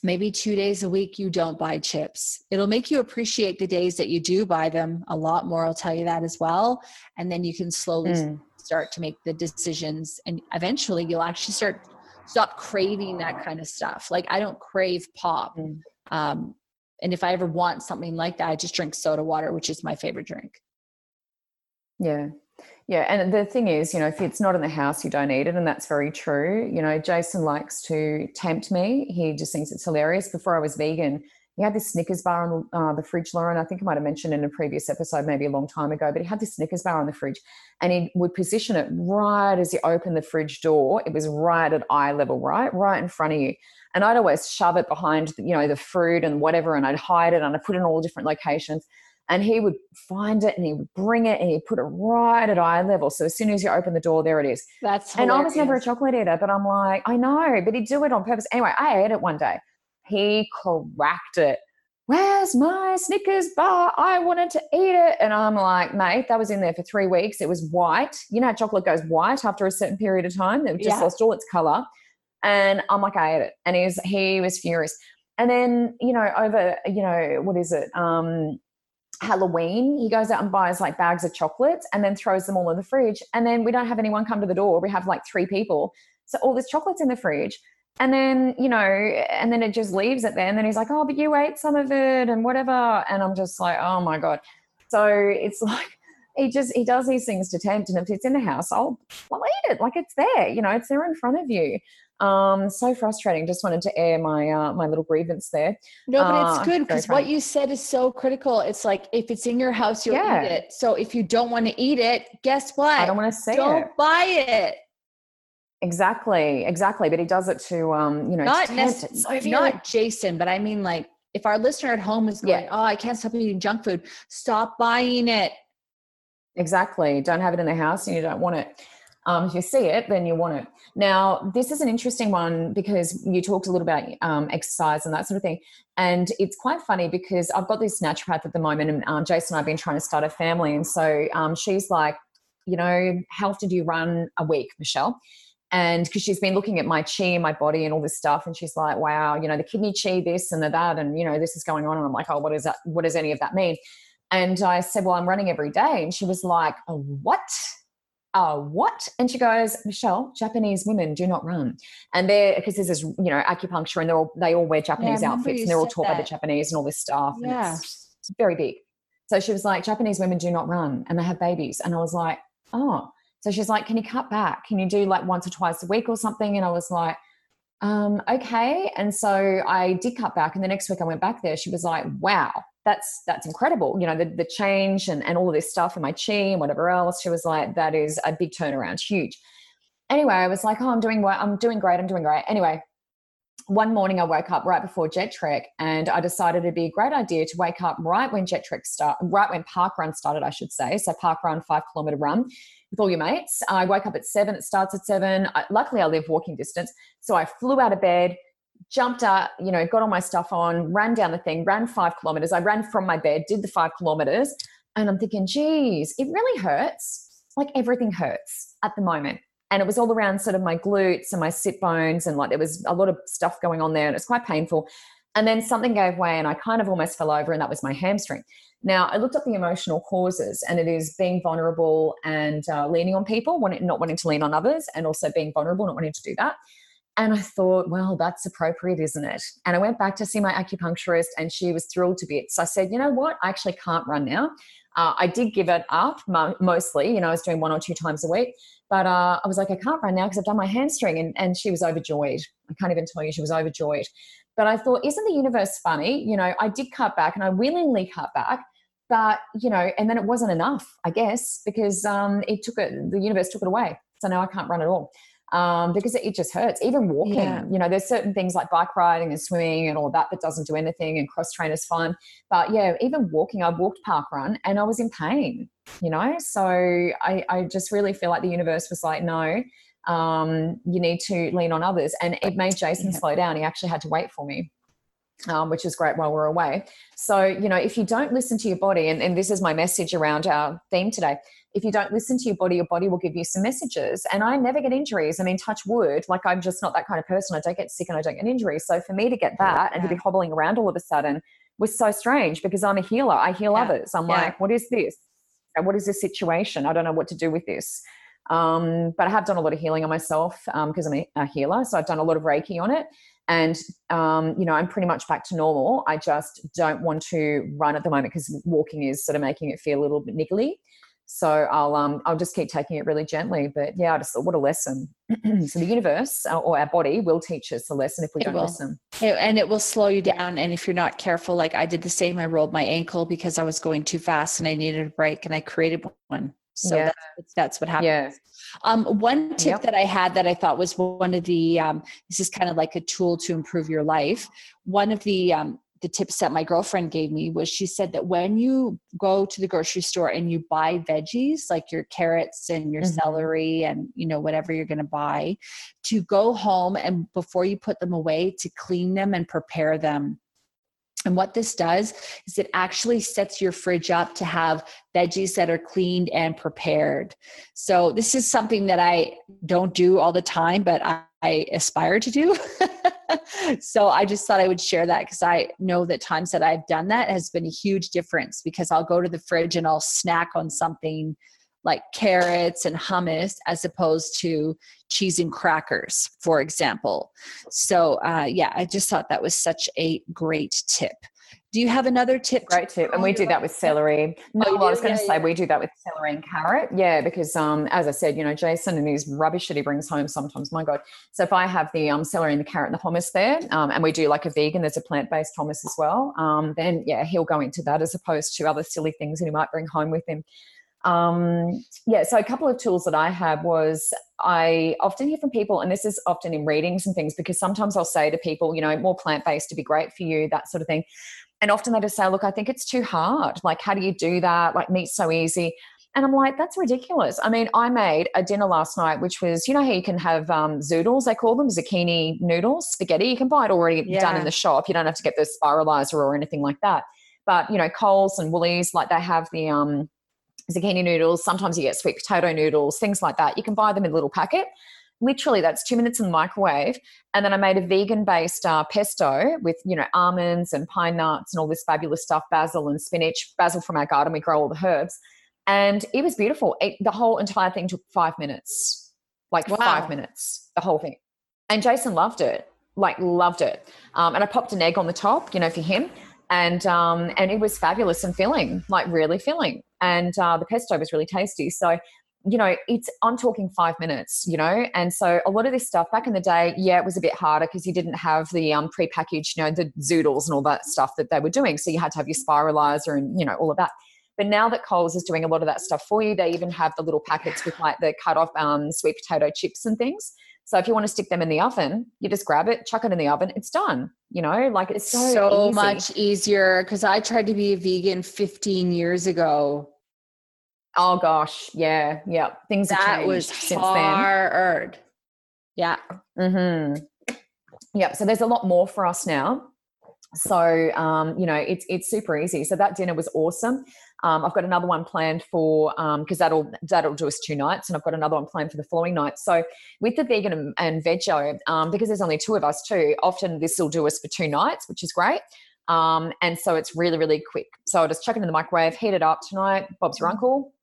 maybe two days a week you don't buy chips. It'll make you appreciate the days that you do buy them a lot more. I'll tell you that as well. And then you can slowly mm. start to make the decisions. And eventually you'll actually start stop craving that kind of stuff. Like I don't crave pop. Mm. Um, and if I ever want something like that, I just drink soda water, which is my favorite drink. Yeah. Yeah. And the thing is, you know, if it's not in the house, you don't eat it. And that's very true. You know, Jason likes to tempt me. He just thinks it's hilarious. Before I was vegan, he had this Snickers bar on the, uh, the fridge, Lauren. I think I might have mentioned in a previous episode, maybe a long time ago, but he had this Snickers bar on the fridge and he would position it right as you open the fridge door. It was right at eye level, right? Right in front of you. And I'd always shove it behind, you know, the fruit and whatever, and I'd hide it and I'd put it in all different locations. And he would find it and he would bring it and he'd put it right at eye level. So as soon as you open the door, there it is. That's hilarious. and I was never a chocolate eater, but I'm like, I know, but he'd do it on purpose. Anyway, I ate it one day. He cracked it. Where's my Snickers bar? I wanted to eat it. And I'm like, mate, that was in there for three weeks. It was white. You know, chocolate goes white after a certain period of time. It just yeah. lost all its color And I'm like, I ate it. And he was, he was furious. And then, you know, over, you know, what is it? Um, Halloween, he goes out and buys like bags of chocolates and then throws them all in the fridge. And then we don't have anyone come to the door. We have like three people. So all this chocolate's in the fridge. And then, you know, and then it just leaves it there. And then he's like, oh, but you ate some of it and whatever. And I'm just like, oh my God. So it's like, he just, he does these things to tempt. And if it's in the house, I'll, I'll eat it. Like it's there, you know, it's there in front of you. Um, so frustrating. Just wanted to air my uh, my little grievance there. No, but it's uh, good because what you said is so critical. It's like if it's in your house, you'll yeah. eat it. So if you don't want to eat it, guess what? I don't want to say don't it. buy it. Exactly, exactly. But he does it to um, you know, not necessarily not Jason, but I mean like if our listener at home is going, yeah. oh, I can't stop eating junk food, stop buying it. Exactly. Don't have it in the house and you don't want it. Um, if you see it, then you want it. Now, this is an interesting one because you talked a little about um, exercise and that sort of thing. And it's quite funny because I've got this naturopath at the moment, and um, Jason and I have been trying to start a family. And so um, she's like, you know, how often do you run a week, Michelle? and because she's been looking at my chi and my body and all this stuff and she's like wow you know the kidney chi this and the that and you know this is going on and i'm like oh what is that what does any of that mean and i said well i'm running every day and she was like oh, what uh, what? And she goes, Michelle, Japanese women do not run. And they're, because this is, you know, acupuncture and they're all, they all wear Japanese yeah, outfits and they're all taught that. by the Japanese and all this stuff. Yeah. It's, it's very big. So she was like, Japanese women do not run and they have babies. And I was like, oh, so she's like, Can you cut back? Can you do like once or twice a week or something? And I was like, um, okay. And so I did cut back. And the next week I went back there. She was like, wow, that's that's incredible. You know, the, the change and, and all of this stuff in my chi and whatever else. She was like, that is a big turnaround, huge. Anyway, I was like, oh, I'm doing well I'm doing great. I'm doing great. Anyway, one morning I woke up right before Jet Trek and I decided it'd be a great idea to wake up right when Jet Trek start, right when Park Run started, I should say. So Park Run, five kilometer run with all your mates. I woke up at seven. It starts at seven. I, luckily, I live walking distance. So I flew out of bed, jumped up, you know, got all my stuff on, ran down the thing, ran five kilometers. I ran from my bed, did the five kilometers. And I'm thinking, geez, it really hurts. Like everything hurts at the moment. And it was all around sort of my glutes and my sit bones. And like there was a lot of stuff going on there. And it's quite painful. And then something gave way and I kind of almost fell over, and that was my hamstring. Now, I looked up the emotional causes, and it is being vulnerable and uh, leaning on people, not wanting to lean on others, and also being vulnerable, not wanting to do that. And I thought, well, that's appropriate, isn't it? And I went back to see my acupuncturist, and she was thrilled to bits. So I said, you know what? I actually can't run now. Uh, I did give it up mostly. You know, I was doing one or two times a week, but uh, I was like, I can't run now because I've done my hamstring. And, and she was overjoyed. I can't even tell you, she was overjoyed. But I thought, isn't the universe funny? You know, I did cut back and I willingly cut back but you know and then it wasn't enough i guess because um, it took it the universe took it away so now i can't run at all um, because it, it, just hurts. Even walking yeah. you know there's certain things like bike riding and swimming and all that that doesn't do anything and cross train is fun. But yeah even walking i walked park run and i was in pain you know? So i, I just really feel like the universe was like no um, you need to lean on others. And it made jason yeah. slow down. He actually had to wait for me um, which is great while we're away. So, you know, if you don't listen to your body, and, and this is my message around our theme today, if you don't listen to your body, your body will give you some messages. And I never get injuries. I mean, touch wood, like I'm just not that kind of person. I don't get sick and I don't get injuries. So for me to get that yeah. and to be hobbling around all of a sudden was so strange because I'm a healer. I heal yeah. others. I'm yeah. like, what is this? What is this situation? I don't know what to do with this. Um, but I have done a lot of healing on myself because um, I'm a, a healer. So I've done a lot of Reiki on it and um, you know i'm pretty much back to normal. I just don't want to run at the moment because walking is sort of making it feel a little bit niggly. So i'll um i'll just keep taking it really gently. But yeah i just thought what a lesson. So the universe uh, or our body will teach us a lesson if we it don't will. listen. And it will slow you down. And if you're not careful like i did the same. I rolled my ankle because i was going too fast and i needed a break and i created one so yeah. that's, that's what happened yeah um, one tip yep. that I had that I thought was one of the um, this is kind of like a tool to improve your life. One of the um, the tips that my girlfriend gave me was she said that when you go to the grocery store and you buy veggies like your carrots and your mm-hmm. celery and you know whatever you're going to buy to go home and before you put them away to clean them and prepare them and what this does is it actually sets your fridge up to have veggies that are cleaned and prepared. So, this is something that I don't do all the time, but I aspire to do. so I just thought I would share that because I know that times that I've done that has been a huge difference because I'll go to the fridge and I'll snack on something like carrots and hummus as opposed to cheese and crackers, for example. So, uh, yeah, I just thought that was such a great tip. Do you have another tip? Great tip. And we do that with celery. No, oh, I was going to yeah, say yeah. we do that with celery and carrot. Yeah, because um, as I said, you know, Jason and his rubbish that he brings home sometimes, my God. So if I have the um, celery and the carrot and the hummus there, um, and we do like a vegan, there's a plant based hummus as well, um, then yeah, he'll go into that as opposed to other silly things that he might bring home with him. Um, yeah, so a couple of tools that I have was I often hear from people, and this is often in readings and things, because sometimes I'll say to people, you know, more plant based to be great for you, that sort of thing. And often they just say, look, I think it's too hard. Like, how do you do that? Like, meat's so easy. And I'm like, that's ridiculous. I mean, I made a dinner last night, which was, you know, how you can have um, zoodles, they call them zucchini noodles, spaghetti. You can buy it already yeah. done in the shop. You don't have to get the spiralizer or anything like that. But, you know, Coles and Woolies, like they have the um, zucchini noodles. Sometimes you get sweet potato noodles, things like that. You can buy them in a little packet. Literally that's two minutes in the microwave. And then i made a vegan based uh, pesto with you know almonds and pine nuts and all this fabulous stuff basil and spinach basil from our garden. We grow all the herbs. And it was beautiful. It, the whole entire thing took five minutes. Like wow. five minutes the whole thing. And jason loved it like loved it. Um, and i popped an egg on the top you know for him and um, and it was fabulous and filling like really filling and uh, the pesto was really tasty so you know, it's I'm talking five minutes, you know, and so a lot of this stuff back in the day, yeah, it was a bit harder because you didn't have the um, pre-packaged, you know, the zoodles and all that stuff that they were doing. So you had to have your spiralizer and you know all of that. But now that Coles is doing a lot of that stuff for you, they even have the little packets with like the cut off um, sweet potato chips and things. So if you want to stick them in the oven, you just grab it, chuck it in the oven, it's done. You know, like it's so, so much easier. Because I tried to be a vegan 15 years ago Oh gosh, yeah, yeah. Things that was since hard. Then. Yeah. Mm-hmm. Yeah. So there's a lot more for us now. So um, you know, it's it's super easy. So that dinner was awesome. Um, I've got another one planned for because um, that'll that'll do us two nights, and I've got another one planned for the following night. So with the vegan and, and veggie, um, because there's only two of us too, often this will do us for two nights, which is great. Um, and so it's really really quick. So I'll just chuck it in the microwave, heat it up tonight. Bob's your uncle.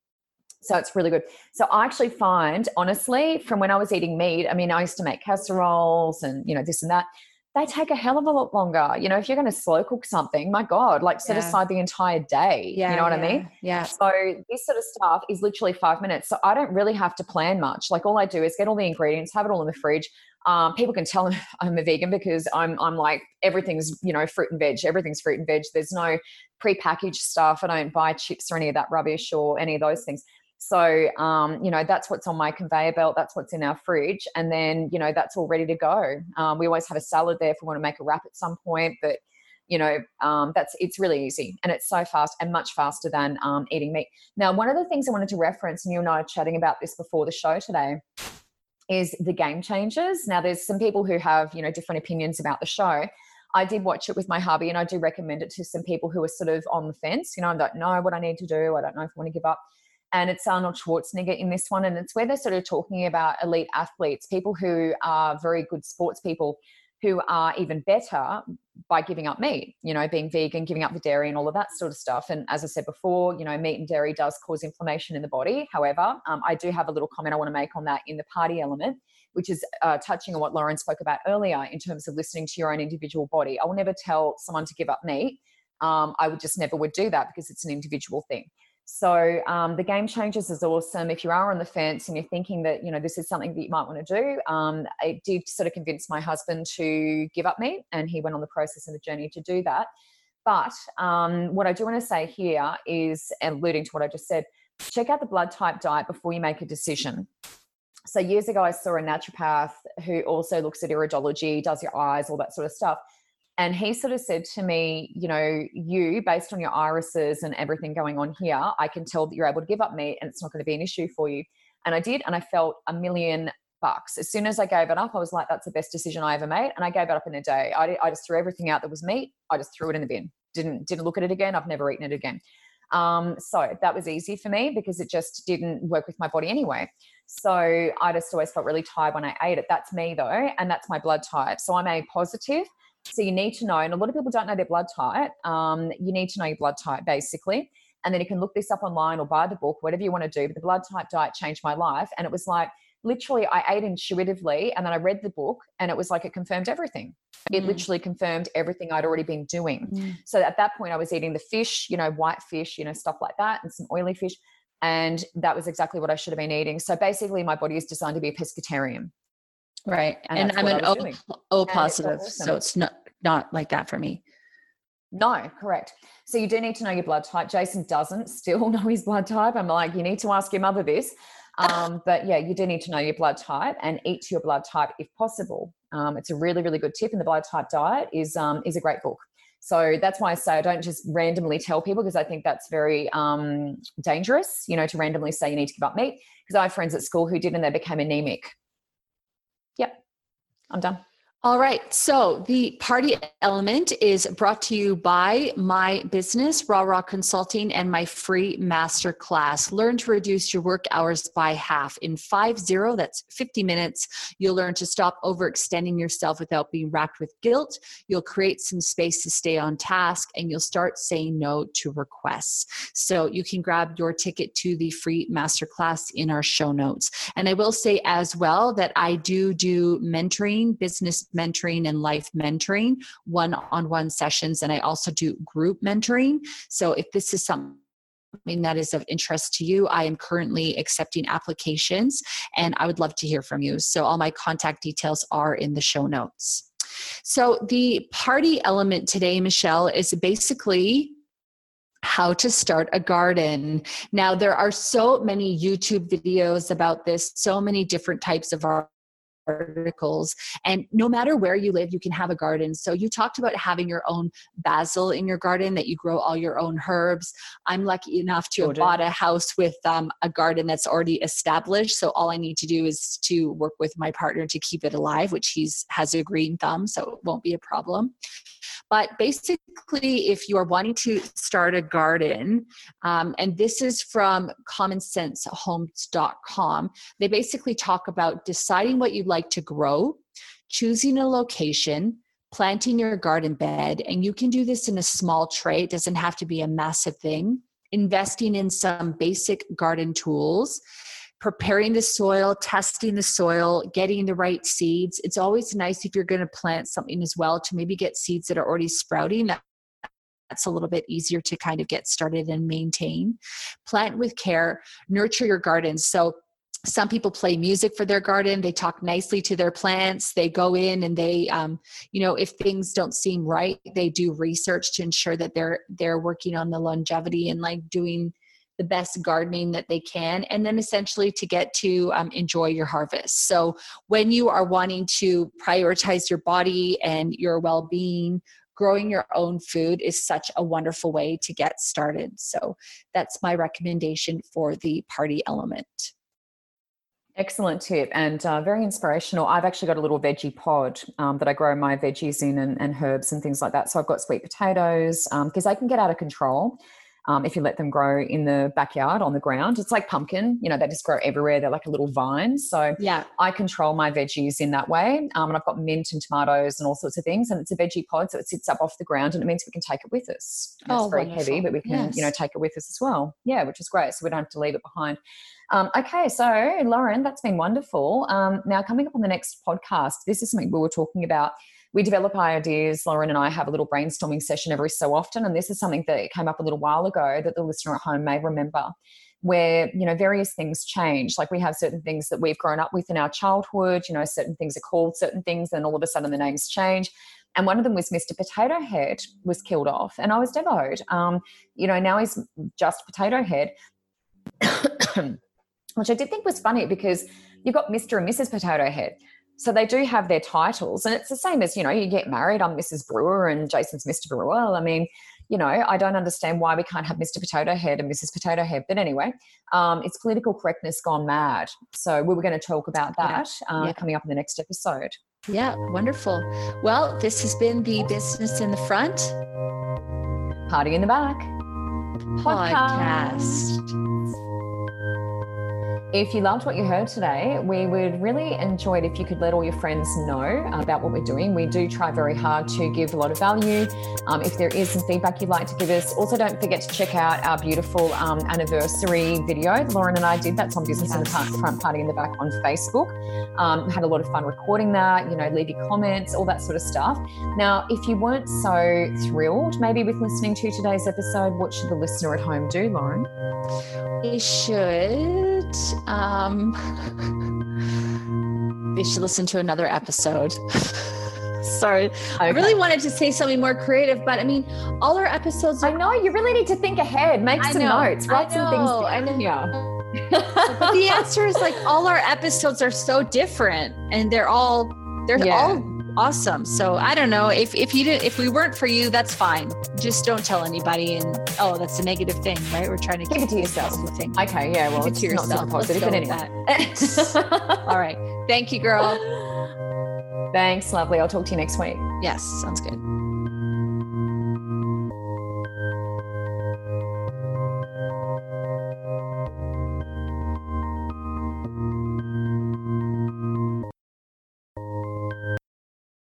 So it's really good. So I actually find, honestly, from when I was eating meat, I mean, I used to make casseroles and, you know, this and that. They take a hell of a lot longer. You know, if you're going to slow cook something, my God, like set yeah. aside the entire day. Yeah, you know what yeah, I mean? Yeah. So this sort of stuff is literally five minutes. So I don't really have to plan much. Like all I do is get all the ingredients, have it all in the fridge. Um, people can tell I'm a vegan because I'm I'm like everything's you know fruit and veg. Everything's fruit and veg. There's no prepackaged stuff. I don't buy chips or any of that rubbish or any of those things. So, um, you know, that's what's on my conveyor belt. That's what's in our fridge. And then, you know, that's all ready to go. Um, we always have a salad there if we want to make a wrap at some point. But, you know, um, that's it's really easy and it's so fast and much faster than um, eating meat. Now, one of the things I wanted to reference, and you and I are chatting about this before the show today, is the game changers. Now, there's some people who have, you know, different opinions about the show. I did watch it with my hubby and I do recommend it to some people who are sort of on the fence. You know, I don't know what I need to do. I don't know if I want to give up and it's Arnold Schwarzenegger in this one. And it's where they're sort of talking about elite athletes, people who are very good sports people who are even better by giving up meat, you know, being vegan, giving up the dairy and all of that sort of stuff. And as I said before, you know, meat and dairy does cause inflammation in the body. However, um, I do have a little comment I want to make on that in the party element, which is uh, touching on what Lauren spoke about earlier in terms of listening to your own individual body. I will never tell someone to give up meat. Um, I would just never would do that because it's an individual thing. So um, the game changers is awesome. If you are on the fence and you're thinking that you know this is something that you might want to do, um, it did sort of convince my husband to give up meat, and he went on the process and the journey to do that. But um, what I do want to say here is, alluding to what I just said, check out the blood type diet before you make a decision. So years ago, I saw a naturopath who also looks at iridology, does your eyes, all that sort of stuff and he sort of said to me, you know, you, based on your irises and everything going on here, I can tell that you're able to give up meat and it's not going to be an issue for you. And I did. And I felt a million bucks. As soon as I gave it up, I was like, that's the best decision I ever made. And I gave it up in a day. I, I just threw everything out that was meat. I just threw it in the bin. Didn't, didn't look at it again. I've never eaten it again. Um, so that was easy for me because it just didn't work with my body anyway. So I just always felt really tired when I ate it. That's me though, and that's my blood type. So I'm A positive. So you need to know, and a lot of people don't know their blood type. Um, you need to know your blood type basically. And then you can look this up online or buy the book, whatever you want to do. But the blood type diet changed my life. And it was like, literally I ate intuitively and then I read the book and it was like it confirmed everything. It mm. literally confirmed everything I'd already been doing. Mm. So at that point I was eating the fish, you know, white fish, you know, stuff like that and some oily fish. And that was exactly what I should have been eating. So basically my body is designed to be a pescatarian. Right. And, and I'm an O, o positive. Awesome. So it's not not like that for me. No, correct. So you do need to know your blood type. Jason doesn't still know his blood type. I'm like, you need to ask your mother this. Um, but yeah, you do need to know your blood type and eat to your blood type if possible. Um, it's a really, really good tip. And the blood type diet is um, is a great book. So that's why I say I don't just randomly tell people because I think that's very um, dangerous, you know, to randomly say you need to give up meat. Because I have friends at school who did and they became anemic. I'm done. All right. So the party element is brought to you by my business, Raw Raw Consulting, and my free master class. Learn to reduce your work hours by half. In five zero, that's 50 minutes, you'll learn to stop overextending yourself without being racked with guilt. You'll create some space to stay on task and you'll start saying no to requests. So you can grab your ticket to the free master class in our show notes. And I will say as well that I do do mentoring, business mentoring and life mentoring, one on one sessions. And I also do group mentoring. So if this is something that is of interest to you, I am currently accepting applications and I would love to hear from you. So, all my contact details are in the show notes. So, the party element today, Michelle, is basically how to start a garden. Now, there are so many YouTube videos about this, so many different types of art articles. And no matter where you live, you can have a garden. So you talked about having your own basil in your garden, that you grow all your own herbs. I'm lucky enough to have bought a house with um, a garden that's already established. So all I need to do is to work with my partner to keep it alive, which he's has a green thumb, so it won't be a problem. But basically, if you are wanting to start a garden, um, and this is from commonsensehomes.com, they basically talk about deciding what you'd like to grow, choosing a location, planting your garden bed, and you can do this in a small tray. It doesn't have to be a massive thing. Investing in some basic garden tools preparing the soil, testing the soil, getting the right seeds. It's always nice if you're going to plant something as well to maybe get seeds that are already sprouting. That's a little bit easier to kind of get started and maintain. Plant with care, nurture your gardens. So some people play music for their garden they talk nicely to their plants they go in and they um, you know if things don't seem right they do research to ensure that they're they're working on the longevity and like doing the best gardening that they can, and then essentially to get to um, enjoy your harvest. So, when you are wanting to prioritize your body and your well being, growing your own food is such a wonderful way to get started. So, that's my recommendation for the party element. Excellent tip and uh, very inspirational. I've actually got a little veggie pod um, that I grow my veggies in and, and, herbs and things like that. So I've got sweet potatoes because um, they can get out of control um, if you let them grow in the backyard on the ground. It's like pumpkin, you know, they just grow everywhere. They're like a little vine. So yeah, I control my veggies in that way. Um, and I've got mint and tomatoes and all sorts of things. And it's a veggie pod, so it sits up off the ground, and it means we can take it with us. And oh, it's very wonderful. heavy, but we can, yes. you know, take it with us as well. Yeah, which is great. So we don't have to leave it behind. Um, okay, so Lauren, that's been wonderful. Um, now, coming up on the next podcast, this is something we were talking about we develop ideas. Lauren and I have a little brainstorming session every so often. And this is something that came up a little while ago that the listener at home may remember where you know various things change like we have certain things that we've grown up with in our childhood you know certain things are called certain things and all of a sudden the names change and one of them was mr potato head was killed off and i was devoted um, you know now he's just potato head which i did think was funny because you've got mr and mrs potato head so they do have their titles, and it's the same as you know, you get married. I'm Mrs. Brewer, and Jason's Mr. Brewer. I mean, you know, I don't understand why we can't have Mr. Potato Head and Mrs. Potato Head. But anyway, um, it's political correctness gone mad. So we were going to talk about that. Uh, yeah. coming up in the next episode. Yeah, wonderful. Well, this has been the business in the front, party in the back. podcast. If you loved what you heard today, we would really enjoy it if you could let all your friends know about what we're doing. We do try very hard to give a lot of value. Um, if there is some feedback you'd like to give us, also don't forget to check out our beautiful um, anniversary video. Lauren and I did that's on Business yes. in the Front Party in the Back on Facebook. Um, had a lot of fun recording that, you know, leave your comments, all that sort of stuff. Now, if you weren't so thrilled maybe with listening to today's episode, what should the listener at home do, Lauren? They should um, they should listen to another episode. Sorry. Okay. I really wanted to say something more creative, but I mean, all our episodes. Are- I know you really need to think ahead, make some notes, write some things down. I know. Yeah. but the answer is like all our episodes are so different, and they're all they're yeah. all awesome. So I don't know if if you did if we weren't for you, that's fine. Just don't tell anybody. And oh, that's a negative thing, right? We're trying to keep it to yourself. Thing. Okay, yeah. Well, it's to yourself. Not positive, but anyway. All right. Thank you, girl. Thanks, lovely. I'll talk to you next week. Yes, sounds good.